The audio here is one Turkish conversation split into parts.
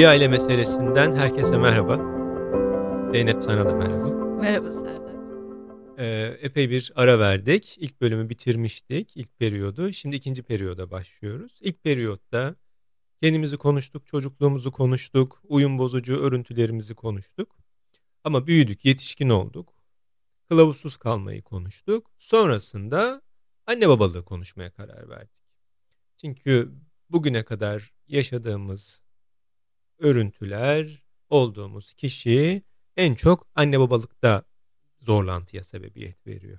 Bir aile meselesinden herkese merhaba. Zeynep sana da merhaba. Merhaba Serdar. Ee, epey bir ara verdik. İlk bölümü bitirmiştik. ilk periyodu. Şimdi ikinci periyoda başlıyoruz. İlk periyotta kendimizi konuştuk, çocukluğumuzu konuştuk, uyum bozucu örüntülerimizi konuştuk. Ama büyüdük, yetişkin olduk. Kılavuzsuz kalmayı konuştuk. Sonrasında anne babalığı konuşmaya karar verdik. Çünkü bugüne kadar yaşadığımız örüntüler, olduğumuz kişi en çok anne babalıkta zorlantıya sebebiyet veriyor.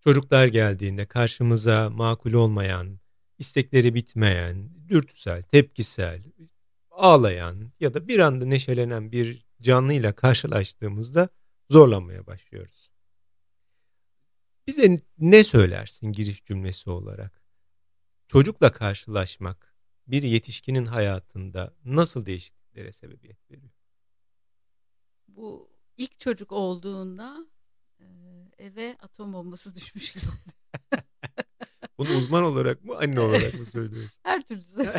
Çocuklar geldiğinde karşımıza makul olmayan, istekleri bitmeyen, dürtüsel, tepkisel, ağlayan ya da bir anda neşelenen bir canlıyla karşılaştığımızda zorlanmaya başlıyoruz. Bize ne söylersin giriş cümlesi olarak? Çocukla karşılaşmak bir yetişkinin hayatında nasıl değişikliklere sebebiyet veriyor? Bu ilk çocuk olduğunda e, eve atom bombası düşmüş gibi oldu. Bunu uzman olarak mı anne olarak mı söylüyorsun? Her türlüsü.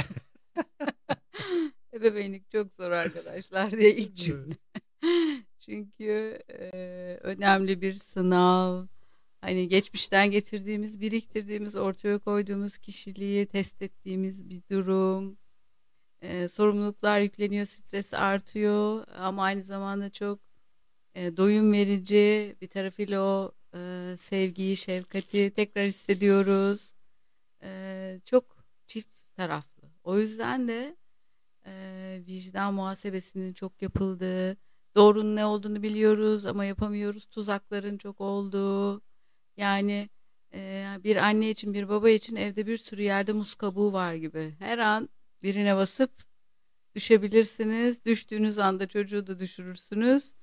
Ebeveynlik çok zor arkadaşlar diye ilk cümle. Çünkü e, önemli bir sınav, hani geçmişten getirdiğimiz, biriktirdiğimiz, ortaya koyduğumuz kişiliği test ettiğimiz bir durum. E, sorumluluklar yükleniyor, stres artıyor ama aynı zamanda çok e, doyum verici bir tarafıyla o e, sevgiyi, şefkati tekrar hissediyoruz. E, çok çift taraflı. O yüzden de e, vicdan muhasebesinin çok yapıldığı, doğrunun ne olduğunu biliyoruz ama yapamıyoruz. Tuzakların çok olduğu. Yani e, bir anne için bir baba için evde bir sürü yerde muz kabuğu var gibi. Her an birine basıp düşebilirsiniz. Düştüğünüz anda çocuğu da düşürürsünüz.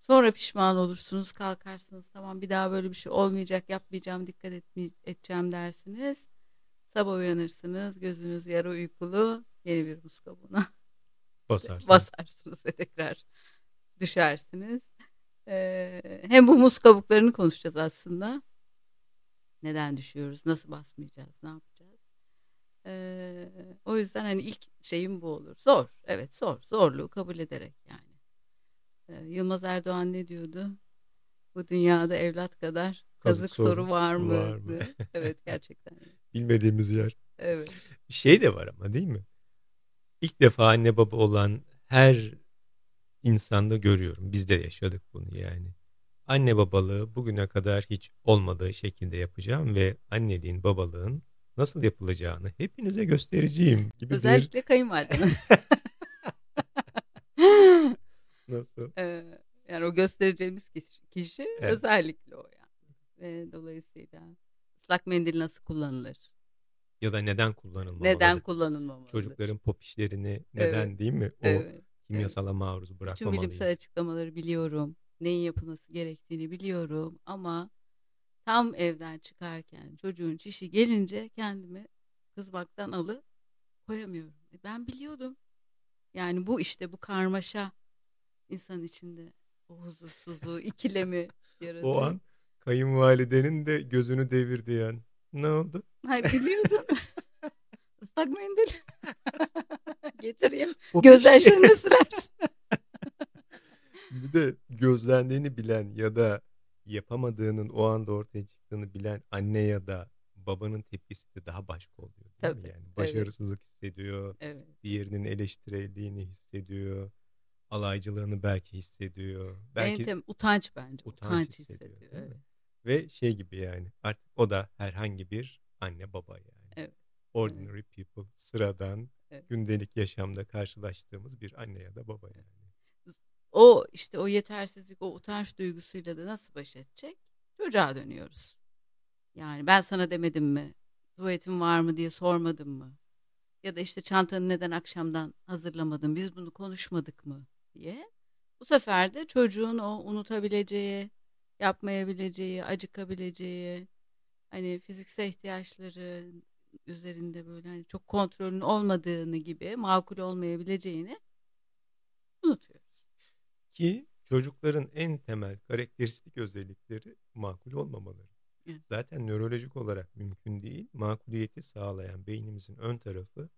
Sonra pişman olursunuz, kalkarsınız. Tamam bir daha böyle bir şey olmayacak, yapmayacağım, dikkat edeceğim dersiniz. Sabah uyanırsınız, gözünüz yarı uykulu, yeni bir muz kabuğuna Basarsın. basarsınız ve tekrar düşersiniz. Ee, hem bu muz kabuklarını konuşacağız aslında. Neden düşüyoruz, nasıl basmayacağız, ne yapacağız? Ee, o yüzden hani ilk şeyim bu olur. Zor, evet zor. Zorluğu kabul ederek yani. Ee, Yılmaz Erdoğan ne diyordu? Bu dünyada evlat kadar kazık, kazık soru, soru var mı? Var mı? evet gerçekten. Bilmediğimiz yer. Evet. Şey de var ama değil mi? İlk defa anne baba olan her insanda görüyorum. Biz de yaşadık bunu yani. Anne babalığı bugüne kadar hiç olmadığı şekilde yapacağım ve anneliğin babalığın nasıl yapılacağını hepinize göstereceğim gibi Özellikle bir... kayınvalideniz. nasıl? Ee, yani o göstereceğimiz kişi, kişi evet. özellikle o yani. Ve dolayısıyla ıslak mendil nasıl kullanılır? Ya da neden kullanılmamalı? Neden kullanılmamalı? Çocukların pop işlerini neden evet. değil mi? O evet. kimyasala evet. maruz bırakmamalıyız. Bütün bilimsel açıklamaları biliyorum. Neyin yapılması gerektiğini biliyorum ama tam evden çıkarken çocuğun çişi gelince kendimi kızmaktan alı koyamıyorum. E ben biliyordum. Yani bu işte bu karmaşa insan içinde o huzursuzluğu, ikilemi yaratıyor. O an kayınvalidenin de gözünü devirdi yani. Ne oldu? Hayır biliyordum. Islak mendil. Getireyim. Gözyaşlarını silersin. Bir de gözlendiğini bilen ya da yapamadığının o anda ortaya çıktığını bilen anne ya da babanın tepkisi de daha başka oluyor. Değil Tabii. Mi? Yani başarısızlık evet. hissediyor. Evet. Diğerinin eleştirildiğini hissediyor. Alaycılığını belki hissediyor. Belki en utanç bence. Utanç, utanç hissediyor. hissediyor evet. Ve şey gibi yani artık o da herhangi bir anne baba yani. Evet. Ordinary evet. people, sıradan, evet. gündelik yaşamda karşılaştığımız bir anne ya da baba yani. O işte o yetersizlik, o utanç duygusuyla da nasıl baş edecek? Çocuğa dönüyoruz. Yani ben sana demedim mi? Tuvaletin var mı diye sormadım mı? Ya da işte çantanı neden akşamdan hazırlamadın? Biz bunu konuşmadık mı diye. Bu sefer de çocuğun o unutabileceği, yapmayabileceği, acıkabileceği, hani fiziksel ihtiyaçları üzerinde böyle hani çok kontrolün olmadığını gibi makul olmayabileceğini unutuyoruz. Ki çocukların en temel karakteristik özellikleri makul olmamaları. Evet. Zaten nörolojik olarak mümkün değil. Makuliyeti sağlayan beynimizin ön tarafı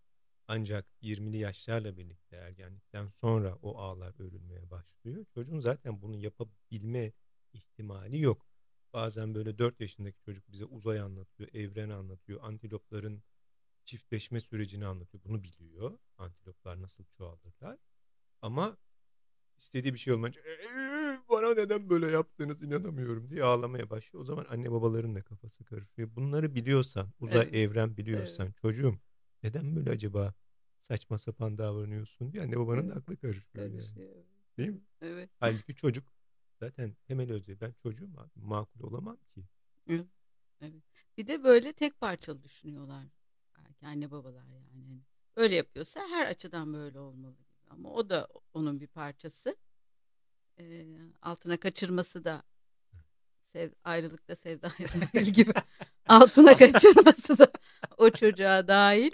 Ancak 20'li yaşlarla birlikte ergenlikten sonra o ağlar örülmeye başlıyor. Çocuğun zaten bunu yapabilme ihtimali yok. Bazen böyle 4 yaşındaki çocuk bize uzay anlatıyor, evren anlatıyor, antilopların çiftleşme sürecini anlatıyor. Bunu biliyor. Antiloplar nasıl çoğalırlar. Ama istediği bir şey olmayınca ee, bana neden böyle yaptınız inanamıyorum diye ağlamaya başlıyor. O zaman anne babaların da kafası karışıyor. Bunları biliyorsan, uzay evet. evren biliyorsan evet. çocuğum neden böyle acaba saçma sapan davranıyorsun diye anne babanın evet. da aklı karışıyor. Yani. Değil mi? Evet. Halbuki çocuk zaten temel özü ben çocuğum abi makul olamam ki. Evet. evet. Bir de böyle tek parçalı düşünüyorlar belki anne babalar yani. Hani öyle yapıyorsa her açıdan böyle olmalı. Ama o da onun bir parçası. E, altına kaçırması da sev, ayrılıkta sevda dahil gibi altına kaçırması da o çocuğa dahil.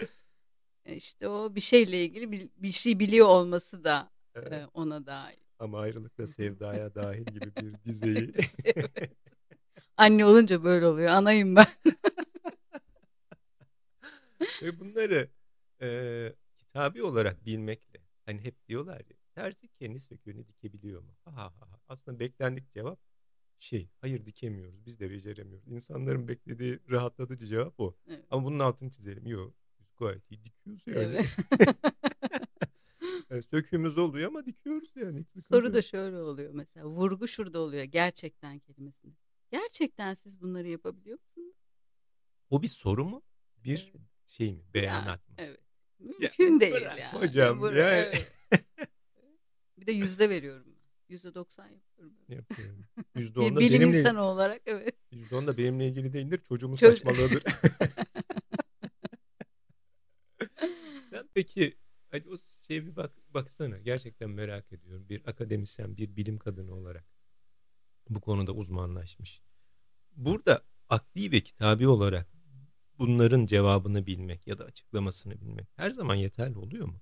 E, işte o bir şeyle ilgili bir, bir şey biliyor olması da evet. e, ona dahil. Ama ayrılıkta sevdaya dahil gibi bir dizeyi. evet. Anne olunca böyle oluyor. Anayım ben. Ve bunları e, kitabi olarak bilmekle hani hep diyorlar ya terzi kendi söküğünü dikebiliyor mu? Ha, ha, ha. Aslında beklendik cevap şey hayır dikemiyoruz biz de beceremiyoruz. İnsanların beklediği rahatlatıcı cevap o. Evet. Ama bunun altını çizelim. Yok biz gayet iyi dikiyoruz yani. Evet. yani söküğümüz oluyor ama dikiyoruz yani. Soru da şöyle oluyor mesela vurgu şurada oluyor gerçekten kelimesinde. Gerçekten siz bunları yapabiliyor musunuz? O bir soru mu? Bir evet şey mi? Beyanat ya, mı? Evet. Mümkün ya, değil bırak, ya. Hocam ya. Evet. bir de yüzde veriyorum Yüzde doksan yapıyorum. Yapıyorum. Yüzde on da bilim benimle, insanı olarak evet. Yüzde on da benimle ilgili değildir. Çocuğumun Çocuk... saçmalığıdır. Sen peki hadi o şeye bir bak, baksana. Gerçekten merak ediyorum. Bir akademisyen, bir bilim kadını olarak bu konuda uzmanlaşmış. Burada akli ve kitabi olarak bunların cevabını bilmek ya da açıklamasını bilmek her zaman yeterli oluyor mu?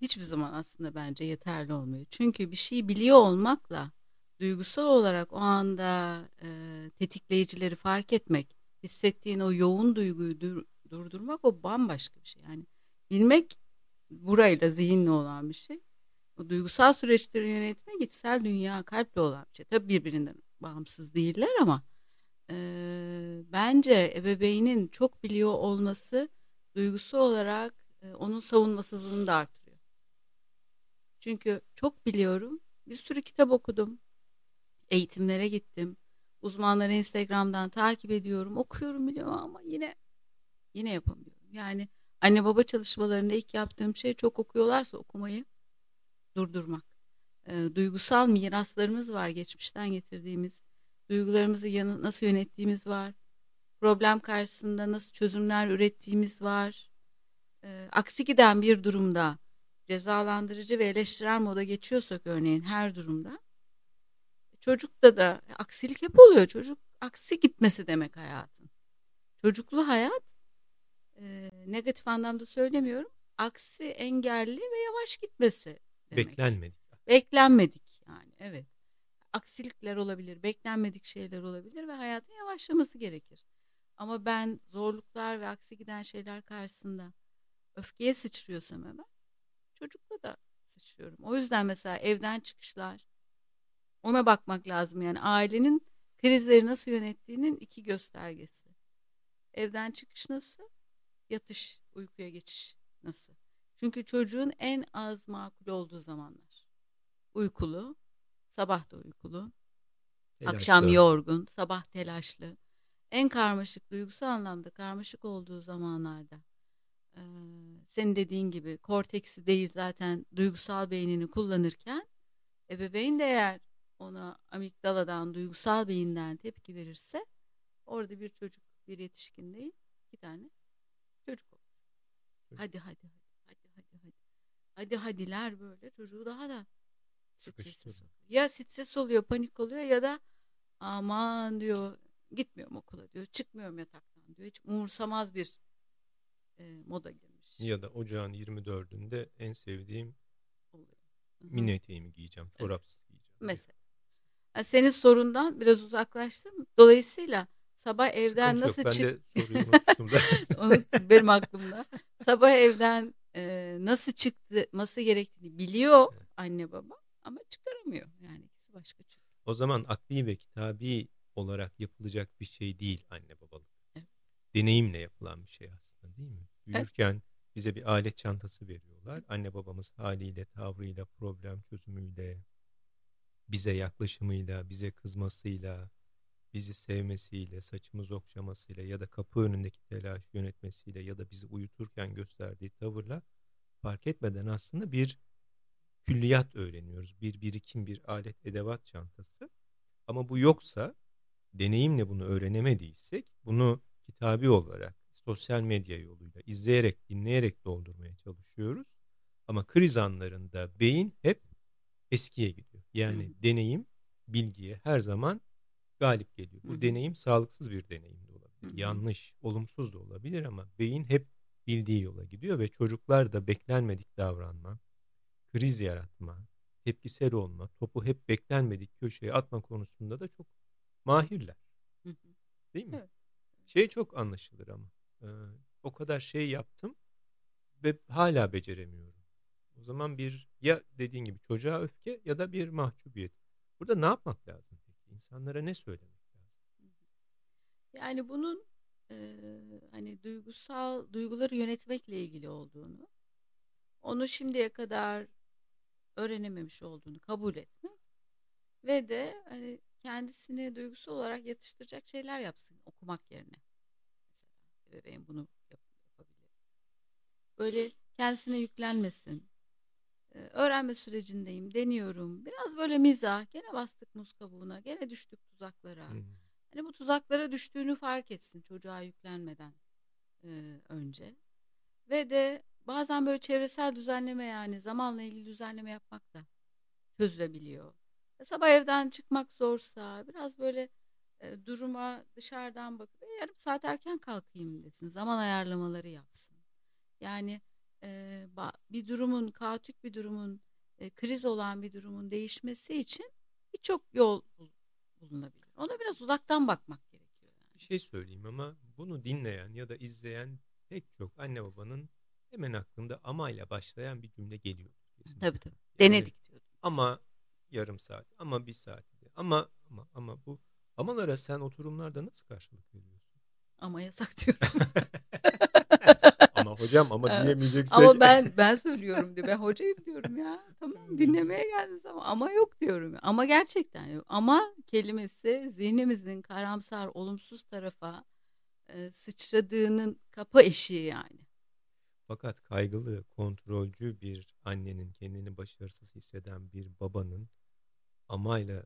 Hiçbir zaman aslında bence yeterli olmuyor. Çünkü bir şeyi biliyor olmakla duygusal olarak o anda e, tetikleyicileri fark etmek, hissettiğin o yoğun duyguyu dur, durdurmak o bambaşka bir şey. Yani bilmek burayla zihinle olan bir şey. O duygusal süreçleri yönetmek içsel dünya kalple olan bir şey. Tabii birbirinden bağımsız değiller ama e, bence ebeveynin çok biliyor olması duygusu olarak e, onun savunmasızlığını da artırıyor. Çünkü çok biliyorum. Bir sürü kitap okudum. Eğitimlere gittim. Uzmanları Instagram'dan takip ediyorum. Okuyorum biliyorum ama yine yine yapamıyorum. Yani anne baba çalışmalarında ilk yaptığım şey çok okuyorlarsa okumayı durdurmak. E, duygusal miraslarımız var geçmişten getirdiğimiz duygularımızı yanı, nasıl yönettiğimiz var. Problem karşısında nasıl çözümler ürettiğimiz var. E, aksi giden bir durumda cezalandırıcı ve eleştirel moda geçiyorsak örneğin her durumda çocukta da aksilik hep oluyor. Çocuk aksi gitmesi demek hayatın. Çocuklu hayat e, negatif anlamda söylemiyorum. Aksi engelli ve yavaş gitmesi demek. Beklenmedik. Beklenmedik yani evet aksilikler olabilir, beklenmedik şeyler olabilir ve hayatın yavaşlaması gerekir. Ama ben zorluklar ve aksi giden şeyler karşısında öfkeye sıçrıyorsam hemen çocukla da sıçrıyorum. O yüzden mesela evden çıkışlar ona bakmak lazım. Yani ailenin krizleri nasıl yönettiğinin iki göstergesi. Evden çıkış nasıl? Yatış, uykuya geçiş nasıl? Çünkü çocuğun en az makul olduğu zamanlar. Uykulu, Sabah da uykulu. Telaşlı. Akşam yorgun, sabah telaşlı. En karmaşık, duygusal anlamda karmaşık olduğu zamanlarda e, senin dediğin gibi korteksi değil zaten duygusal beynini kullanırken ebeveyn de eğer ona amigdaladan, duygusal beyinden tepki verirse orada bir çocuk, bir yetişkin değil, iki tane çocuk olur. Hadi hadi hadi hadi hadi hadi. Hadi hadiler böyle çocuğu daha da strese Ya stres oluyor, panik oluyor ya da aman diyor gitmiyorum okula diyor, çıkmıyorum yataktan diyor. Hiç umursamaz bir e, moda girmiş. Ya da ocağın 24'ünde en sevdiğim oluyor. mini eteğimi giyeceğim, çorapsız evet. giyeceğim. Mesela. Yani senin sorundan biraz uzaklaştım. Dolayısıyla sabah evden Sıkıntı nasıl çık... Benim aklımda. sabah evden e, nasıl çıkması gerektiğini biliyor anne baba ama çıkaramıyor. Yani ikisi başka çünkü. O zaman akli ve kitabi olarak yapılacak bir şey değil anne babalık. Evet. Deneyimle yapılan bir şey aslında değil mi? Büyürken evet. bize bir alet çantası veriyorlar. Evet. Anne babamız haliyle, tavrıyla, problem çözümüyle, bize yaklaşımıyla, bize kızmasıyla, bizi sevmesiyle, saçımızı okşamasıyla ya da kapı önündeki telaş yönetmesiyle ya da bizi uyuturken gösterdiği tavırla fark etmeden aslında bir külliyat öğreniyoruz. Bir birikim, bir alet, edevat çantası. Ama bu yoksa, deneyimle bunu öğrenemediysek, bunu kitabi olarak, sosyal medya yoluyla, izleyerek, dinleyerek doldurmaya çalışıyoruz. Ama kriz anlarında beyin hep eskiye gidiyor. Yani Hı. deneyim bilgiye her zaman galip geliyor. Bu Hı. deneyim sağlıksız bir deneyim de olabilir. Hı. Yanlış, olumsuz da olabilir ama beyin hep bildiği yola gidiyor ve çocuklar da beklenmedik davranma, kriz yaratma, tepkisel olma, topu hep beklenmedik köşeye atma konusunda da çok mahirler. Değil mi? Evet. Şey çok anlaşılır ama. E, o kadar şey yaptım ve hala beceremiyorum. O zaman bir ya dediğin gibi çocuğa öfke ya da bir mahcubiyet. Burada ne yapmak lazım peki? İnsanlara ne söylemek lazım? Yani bunun e, hani duygusal duyguları yönetmekle ilgili olduğunu, onu şimdiye kadar öğrenememiş olduğunu kabul etmek ve de hani kendisini duygusal olarak yatıştıracak şeyler yapsın okumak yerine. Mesela bebeğim bunu yap yapabilir. Böyle kendisine yüklenmesin. Ee, öğrenme sürecindeyim, deniyorum. Biraz böyle mizah, gene bastık muz kabuğuna, gene düştük tuzaklara. Hmm. Hani bu tuzaklara düştüğünü fark etsin çocuğa yüklenmeden e, önce. Ve de bazen böyle çevresel düzenleme yani zamanla ilgili düzenleme yapmak da çözülebiliyor. Sabah evden çıkmak zorsa biraz böyle e, duruma dışarıdan bakıp e, yarım saat erken kalkayım desin. Zaman ayarlamaları yapsın. Yani e, bir durumun, kaotik bir durumun, e, kriz olan bir durumun değişmesi için birçok yol bulunabilir. Ona biraz uzaktan bakmak gerekiyor. Yani. Bir şey söyleyeyim ama bunu dinleyen ya da izleyen pek çok anne babanın hemen aklında amayla başlayan bir cümle geliyor. Kesinlikle. Tabii tabii. Yani, Denedik diyordum. Ama yarım saat, ama bir saat. Ama ama ama bu amalara sen oturumlarda nasıl karşılık veriyorsun? Ama yasak diyorum. ama hocam ama diyemeyeceksin. Ama ben ben söylüyorum diyor. Ben hocayım diyorum ya. Tamam dinlemeye geldiniz ama ama yok diyorum. Ama gerçekten yok. Ama kelimesi zihnimizin karamsar, olumsuz tarafa e, sıçradığının kapı eşiği yani. Fakat kaygılı, kontrolcü bir annenin kendini başarısız hisseden bir babanın amayla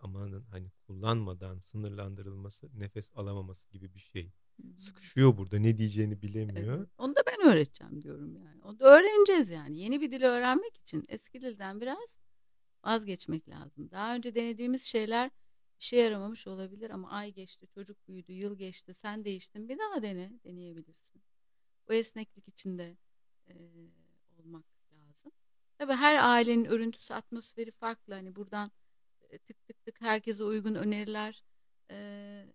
amanın hani kullanmadan sınırlandırılması, nefes alamaması gibi bir şey. Sıkışıyor burada ne diyeceğini bilemiyor. Evet, onu da ben öğreteceğim diyorum yani. Onu da öğreneceğiz yani. Yeni bir dil öğrenmek için eski dilden biraz vazgeçmek lazım. Daha önce denediğimiz şeyler işe yaramamış olabilir ama ay geçti, çocuk büyüdü, yıl geçti, sen değiştin. Bir daha dene, deneyebilirsin. Bu esneklik içinde e, olmak lazım. Tabii her ailenin örüntüsü, atmosferi farklı. Hani buradan tık tık tık herkese uygun öneriler e,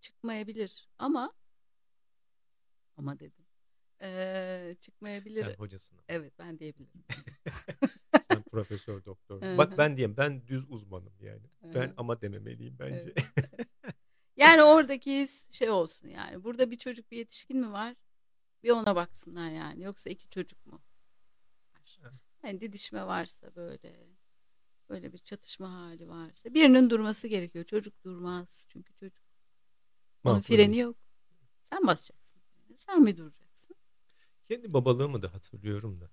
çıkmayabilir. Ama ama dedim. E, çıkmayabilir. Sen hocasın. Evet ben diyebilirim. Sen profesör doktor. Bak ben diyeyim ben düz uzmanım yani. Ben ama dememeliyim bence. yani oradaki şey olsun yani. Burada bir çocuk bir yetişkin mi var? Bir ona baksınlar yani. Yoksa iki çocuk mu? Var. Yani didişme varsa böyle böyle bir çatışma hali varsa birinin durması gerekiyor. Çocuk durmaz çünkü çocuk. Onun freni yok. Sen basacaksın. Sen mi duracaksın? Kendi babalığımı da hatırlıyorum da.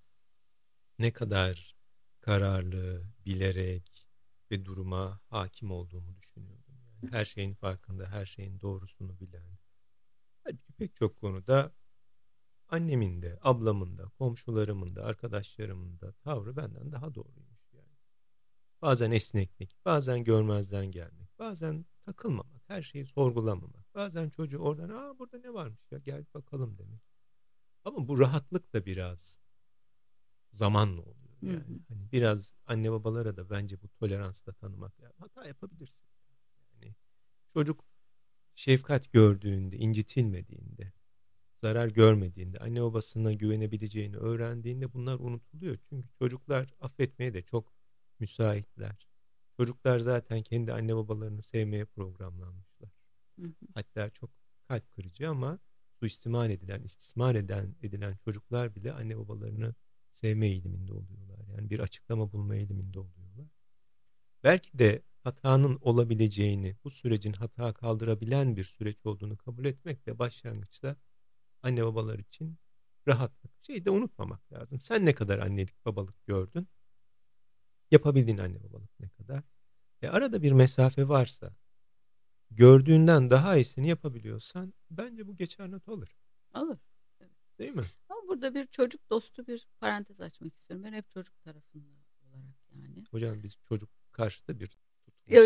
Ne kadar kararlı, bilerek ve duruma hakim olduğumu düşünüyordum. Yani her şeyin farkında, her şeyin doğrusunu bilen. Halbuki pek çok konuda annemin de, ablamın da, komşularımın da, arkadaşlarımın da tavrı benden daha doğruymuş yani. Bazen esneklik, bazen görmezden gelmek, bazen takılmamak, her şeyi sorgulamamak. Bazen çocuğu oradan, aa burada ne varmış ya gel bakalım demek. Ama bu rahatlık da biraz zamanla oluyor. Yani hı hı. hani biraz anne babalara da bence bu toleransla tanımak lazım. Hata yapabilirsin. Yani çocuk şefkat gördüğünde, incitilmediğinde, zarar görmediğinde, anne babasına güvenebileceğini öğrendiğinde bunlar unutuluyor. Çünkü çocuklar affetmeye de çok müsaitler. Çocuklar zaten kendi anne babalarını sevmeye programlanmışlar. Hı hı. Hatta çok kalp kırıcı ama suistimal edilen, istismar eden, edilen çocuklar bile anne babalarını sevme eğiliminde oluyorlar. Yani bir açıklama bulma eğiliminde oluyorlar. Belki de hatanın olabileceğini, bu sürecin hata kaldırabilen bir süreç olduğunu kabul etmek de başlangıçta anne babalar için rahatlık. Şeyi de unutmamak lazım. Sen ne kadar annelik babalık gördün? Yapabildiğin anne babalık ne kadar? E arada bir mesafe varsa, gördüğünden daha iyisini yapabiliyorsan bence bu geçer not alır. Alır. Evet. Değil mi? Ama burada bir çocuk dostu bir parantez açmak istiyorum. Ben hep çocuk tarafında olarak yani. Hocam biz çocuk karşıtı bir yo.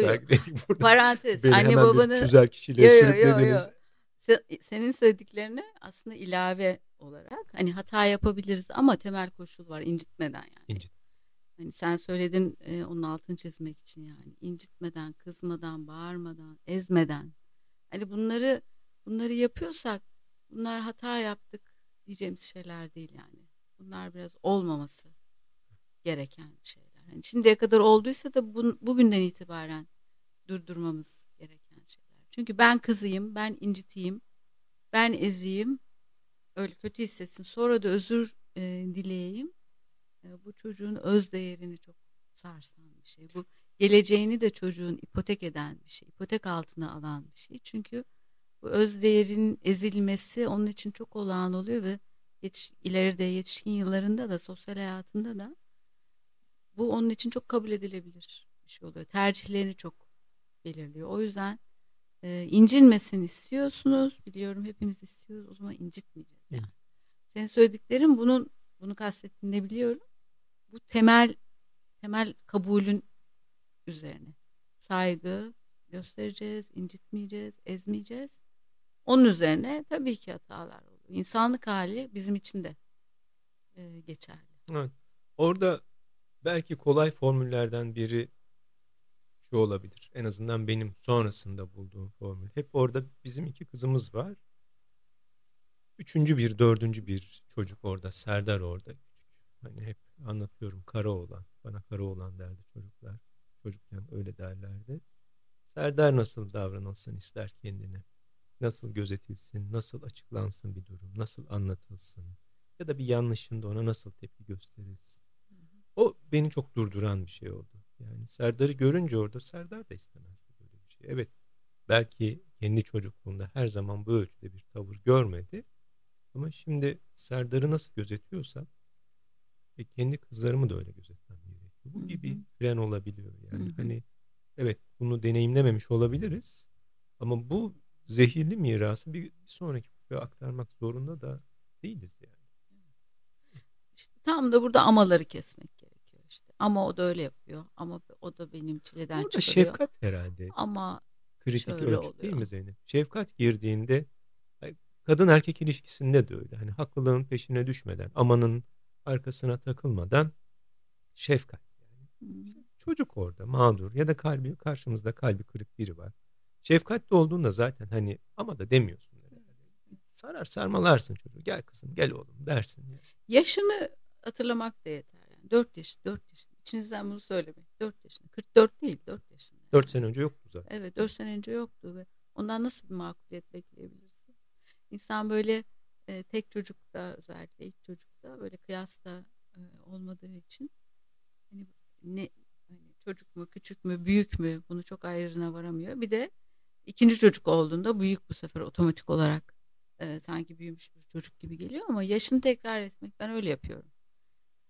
Burada. Parantez. Beni anne babanı tüzel kişiliğe yo, yo, sürüklediniz. Yo, yo. Senin söylediklerine aslında ilave olarak hani hata yapabiliriz ama temel koşul var incitmeden yani. İncit. Hani sen söyledin e, onun altını çizmek için yani incitmeden, kızmadan, bağırmadan, ezmeden. Hani bunları bunları yapıyorsak bunlar hata yaptık diyeceğimiz şeyler değil yani. Bunlar biraz olmaması gereken şeyler. Yani şimdiye kadar olduysa da bu, bugünden itibaren durdurmamız. Çünkü ben kızıyım, ben inciteyim, ben eziyim, öyle kötü hissetsin. Sonra da özür e, dileyeyim. E, bu çocuğun öz değerini çok sarsan bir şey. Bu geleceğini de çocuğun ipotek eden bir şey, ipotek altına alan bir şey. Çünkü bu öz değerin ezilmesi onun için çok olağan oluyor ve yetiş, ileride yetişkin yıllarında da sosyal hayatında da bu onun için çok kabul edilebilir bir şey oluyor. Tercihlerini çok belirliyor. O yüzden e, incinmesin istiyorsunuz. Biliyorum hepimiz istiyoruz. O zaman incitmeyeceğiz. Yani. Senin söylediklerin bunun bunu kastettiğini biliyorum. Bu temel temel kabulün üzerine. Saygı göstereceğiz, incitmeyeceğiz, ezmeyeceğiz. Onun üzerine tabii ki hatalar oluyor. İnsanlık hali bizim için de e, geçerli. Evet. Orada Belki kolay formüllerden biri şu olabilir. En azından benim sonrasında bulduğum formül. Hep orada bizim iki kızımız var. Üçüncü bir, dördüncü bir çocuk orada. Serdar orada. Hani hep anlatıyorum kara olan. Bana kara olan derdi çocuklar. Çocukken öyle derlerdi. Serdar nasıl davranılsın ister kendine. Nasıl gözetilsin, nasıl açıklansın bir durum, nasıl anlatılsın. Ya da bir yanlışında ona nasıl tepki gösterilsin. O beni çok durduran bir şey oldu. Yani Serdar'ı görünce orada Serdar da istemezdi böyle bir şey. Evet belki kendi çocukluğunda her zaman bu ölçüde bir tavır görmedi. Ama şimdi Serdar'ı nasıl gözetiyorsam ve kendi kızlarımı da öyle gözetmem gerekiyor. Bu gibi fren olabiliyor. Yani hani evet bunu deneyimlememiş olabiliriz. Ama bu zehirli mirası bir, bir sonraki kuşağa aktarmak zorunda da değiliz yani. İşte tam da burada amaları kesmek gerekiyor işte. Ama o da öyle yapıyor. Ama o da benim çileden Burada çıkarıyor. şefkat herhalde. Ama kritik ölçüt oluyor. değil mi Zeynep? Şefkat girdiğinde kadın erkek ilişkisinde de öyle. Hani haklılığın peşine düşmeden, amanın arkasına takılmadan şefkat. Yani. Hmm. Çocuk orada mağdur ya da kalbi karşımızda kalbi kırık biri var. Şefkatli olduğunda zaten hani ama da demiyorsun. Sarar sarmalarsın çocuğu. Gel kızım gel oğlum dersin. Yani. Yaşını hatırlamak da yeter. Yani 4 yaş, 4 yaş. İçinizden bunu söylemek. 4 yaşında. 44 değil, 4 yaşında. Yani. 4 sene önce yoktu zaten. Evet, 4 sene önce yoktu ve ondan nasıl bir makuliyet bekleyebilirsin? İnsan böyle e, tek çocukta özellikle ilk çocukta böyle kıyasla e, olmadığı için hani ne hani çocuk mu, küçük mü, büyük mü bunu çok ayrına varamıyor. Bir de ikinci çocuk olduğunda büyük bu sefer otomatik olarak e, sanki büyümüş bir çocuk gibi geliyor ama yaşını tekrar etmek ben öyle yapıyorum.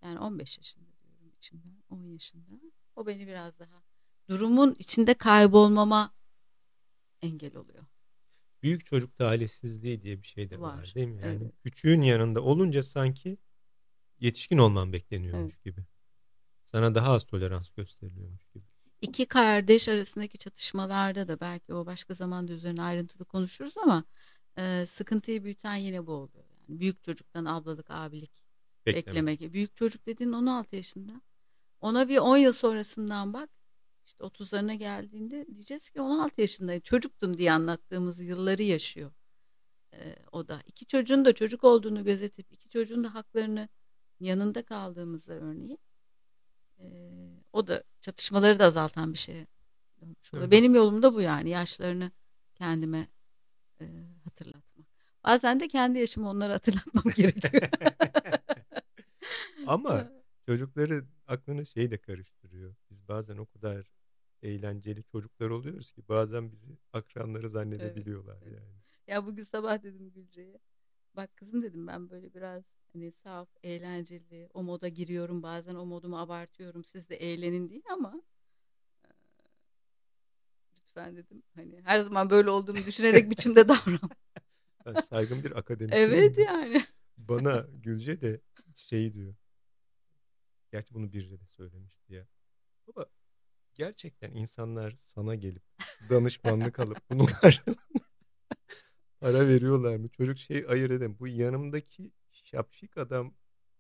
Yani 15 yaşında diyorum içimden 10 yaşında. O beni biraz daha durumun içinde kaybolmama engel oluyor. Büyük çocukta ailesizliği diye bir şey de var, var değil mi? Yani evet. küçüğün yanında olunca sanki yetişkin olman bekleniyormuş evet. gibi. Sana daha az tolerans gösteriliyormuş gibi. İki kardeş arasındaki çatışmalarda da belki o başka zamanda üzerine ayrıntılı konuşuruz ama e, sıkıntıyı büyüten yine bu oluyor. Yani büyük çocuktan ablalık, abilik Bekleme. beklemek. Büyük çocuk dediğin 16 yaşında. Ona bir 10 yıl sonrasından bak. İşte 30'larına geldiğinde diyeceğiz ki 16 yaşındaydı. Çocuktun diye anlattığımız yılları yaşıyor. Ee, o da iki çocuğun da çocuk olduğunu gözetip iki çocuğun da haklarını yanında kaldığımızda örneğin e, o da çatışmaları da azaltan bir şey. Benim yolum da bu yani yaşlarını kendime e, hatırlatmak. Bazen de kendi yaşımı onlara hatırlatmam gerekiyor. Ama çocukları aklını şey de karıştırıyor. Biz bazen o kadar eğlenceli çocuklar oluyoruz ki bazen bizi akranları zannedebiliyorlar evet, yani. Ya bugün sabah dedim Gülce'ye. Bak kızım dedim ben böyle biraz hani saf, eğlenceli, o moda giriyorum. Bazen o modumu abartıyorum. Siz de eğlenin değil ama lütfen dedim. Hani her zaman böyle olduğumu düşünerek biçimde davran. Ben saygın bir akademisyen. evet yani. Bana Gülce de şey diyor. Gerçi bunu bir de söylemişti ya. Baba gerçekten insanlar sana gelip danışmanlık alıp bunun karşılığında para veriyorlar mı? Çocuk şey ayır edem. Bu yanımdaki şapşik adam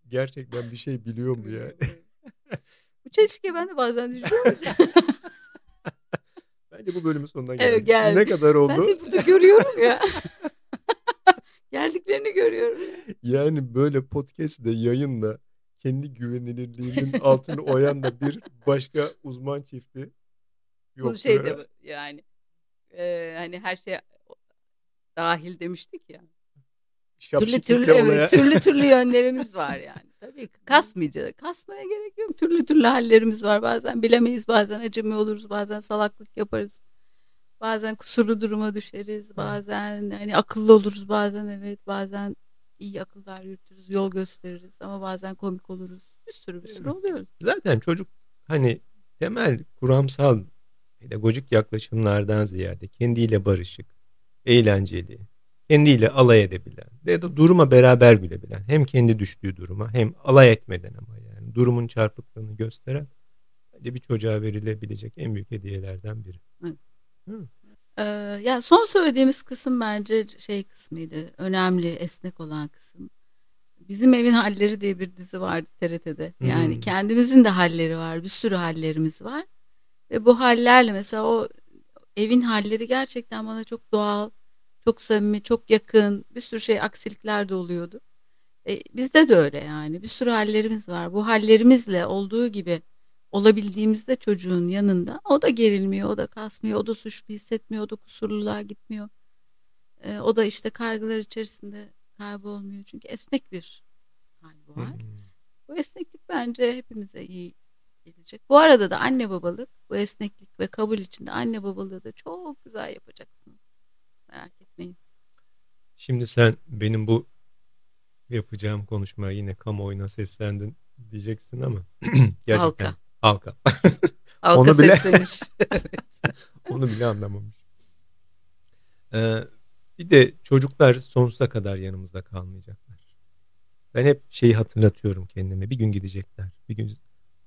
gerçekten bir şey biliyor mu yani? bu çelişkiye ben de bazen düşünüyorum. Bence bu bölümün sonuna geldik. Evet, geldi. Ne kadar oldu? Ben seni burada görüyorum ya. Geldiklerini görüyorum. Yani böyle podcast'de yayınla kendi güvenilirliğinin altını oyan da bir başka uzman çifti yok. Bu şey de yani e, hani her şey dahil demiştik ya. Türlü türlü evet, türlü türlü yönlerimiz var yani. Tabii kasmayacağız. Kasmaya gerek yok. Türlü türlü hallerimiz var. Bazen bilemeyiz, bazen acemi oluruz, bazen salaklık yaparız. Bazen kusurlu duruma düşeriz, bazen hani akıllı oluruz, bazen evet, bazen iyi akıllar yürütürüz, yol gösteririz ama bazen komik oluruz. Bir sürü bir sürü oluyoruz. Zaten çocuk hani temel kuramsal pedagojik yaklaşımlardan ziyade kendiyle barışık, eğlenceli, kendiyle alay edebilen ya da duruma beraber gülebilen hem kendi düştüğü duruma hem alay etmeden ama yani durumun çarpıklığını gösteren bence bir çocuğa verilebilecek en büyük hediyelerden biri. Evet. Ee, ya son söylediğimiz kısım bence şey kısmıydı. Önemli, esnek olan kısım. Bizim Evin Halleri diye bir dizi vardı TRT'de. Yani hmm. kendimizin de halleri var. Bir sürü hallerimiz var. Ve bu hallerle mesela o evin halleri gerçekten bana çok doğal, çok samimi, çok yakın. Bir sürü şey aksilikler de oluyordu. E, bizde de öyle yani. Bir sürü hallerimiz var. Bu hallerimizle olduğu gibi olabildiğimizde çocuğun yanında o da gerilmiyor, o da kasmıyor, o da suçlu hissetmiyor, o da kusurluluğa gitmiyor. E, o da işte kaygılar içerisinde kaybolmuyor. Çünkü esnek bir hal bu var. Bu esneklik bence hepimize iyi gelecek. Bu arada da anne babalık, bu esneklik ve kabul içinde anne babalığı da çok güzel yapacaksınız. Merak etmeyin. Şimdi sen benim bu yapacağım konuşmaya yine kamuoyuna seslendin diyeceksin ama gerçekten Halka. Halka. Halka onu bile onu bile anlamamış. Ee, bir de çocuklar sonsuza kadar yanımızda kalmayacaklar. Ben hep şeyi hatırlatıyorum kendime. Bir gün gidecekler. Bir gün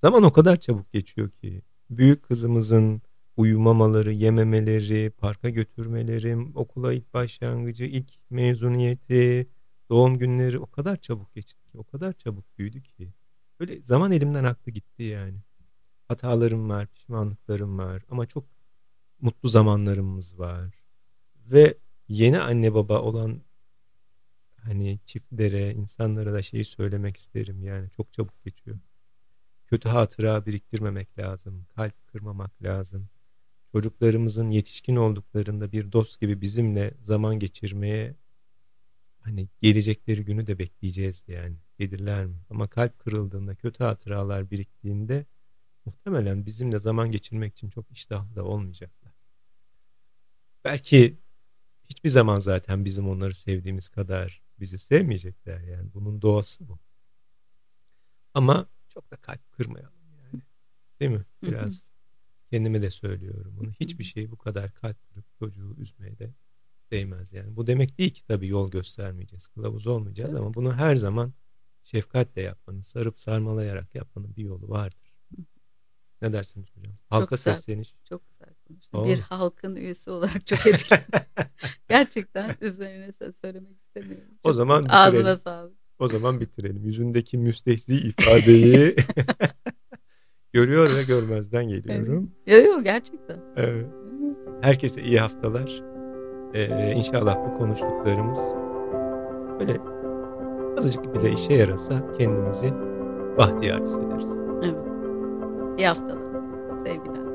zaman o kadar çabuk geçiyor ki. Büyük kızımızın uyumamaları, yememeleri, parka götürmelerim, okula ilk başlangıcı, ilk mezuniyeti, doğum günleri o kadar çabuk geçti ki, o kadar çabuk büyüdü ki. Böyle zaman elimden aktı gitti yani. Hatalarım var, pişmanlıklarım var ama çok mutlu zamanlarımız var. Ve yeni anne baba olan hani çiftlere, insanlara da şeyi söylemek isterim yani çok çabuk geçiyor. Kötü hatıra biriktirmemek lazım, kalp kırmamak lazım. Çocuklarımızın yetişkin olduklarında bir dost gibi bizimle zaman geçirmeye hani gelecekleri günü de bekleyeceğiz yani. Gelirler mi? Ama kalp kırıldığında, kötü hatıralar biriktiğinde muhtemelen bizimle zaman geçirmek için çok iştahlı da olmayacaklar. Belki hiçbir zaman zaten bizim onları sevdiğimiz kadar bizi sevmeyecekler yani. Bunun doğası bu. Ama çok da kalp kırmayalım yani. Değil mi? Biraz kendime de söylüyorum bunu. Hiçbir şey bu kadar kalp kırıp çocuğu üzmeye de değmez yani. Bu demek değil ki tabii yol göstermeyeceğiz, kılavuz olmayacağız ama bunu her zaman şefkatle yapmanın, sarıp sarmalayarak yapmanın bir yolu vardır. Ne dersiniz hocam? Halka çok güzel, sesleniş. Çok güzel konuştun. Bir halkın üyesi olarak çok etkili. Gerçekten üzerine söz söylemek istemiyorum. Çok o zaman bitirelim. Ağzına sağlık. O zaman bitirelim. Yüzündeki müstehzi ifadeyi görüyor ve görmezden geliyorum. Evet. Yok yok gerçekten. Evet. Herkese iyi haftalar. Ee, inşallah bu konuştuklarımız böyle azıcık bile işe yarasa kendimizi bahtiyar hissederiz. Evet. İyi haftalar. Sevgiler.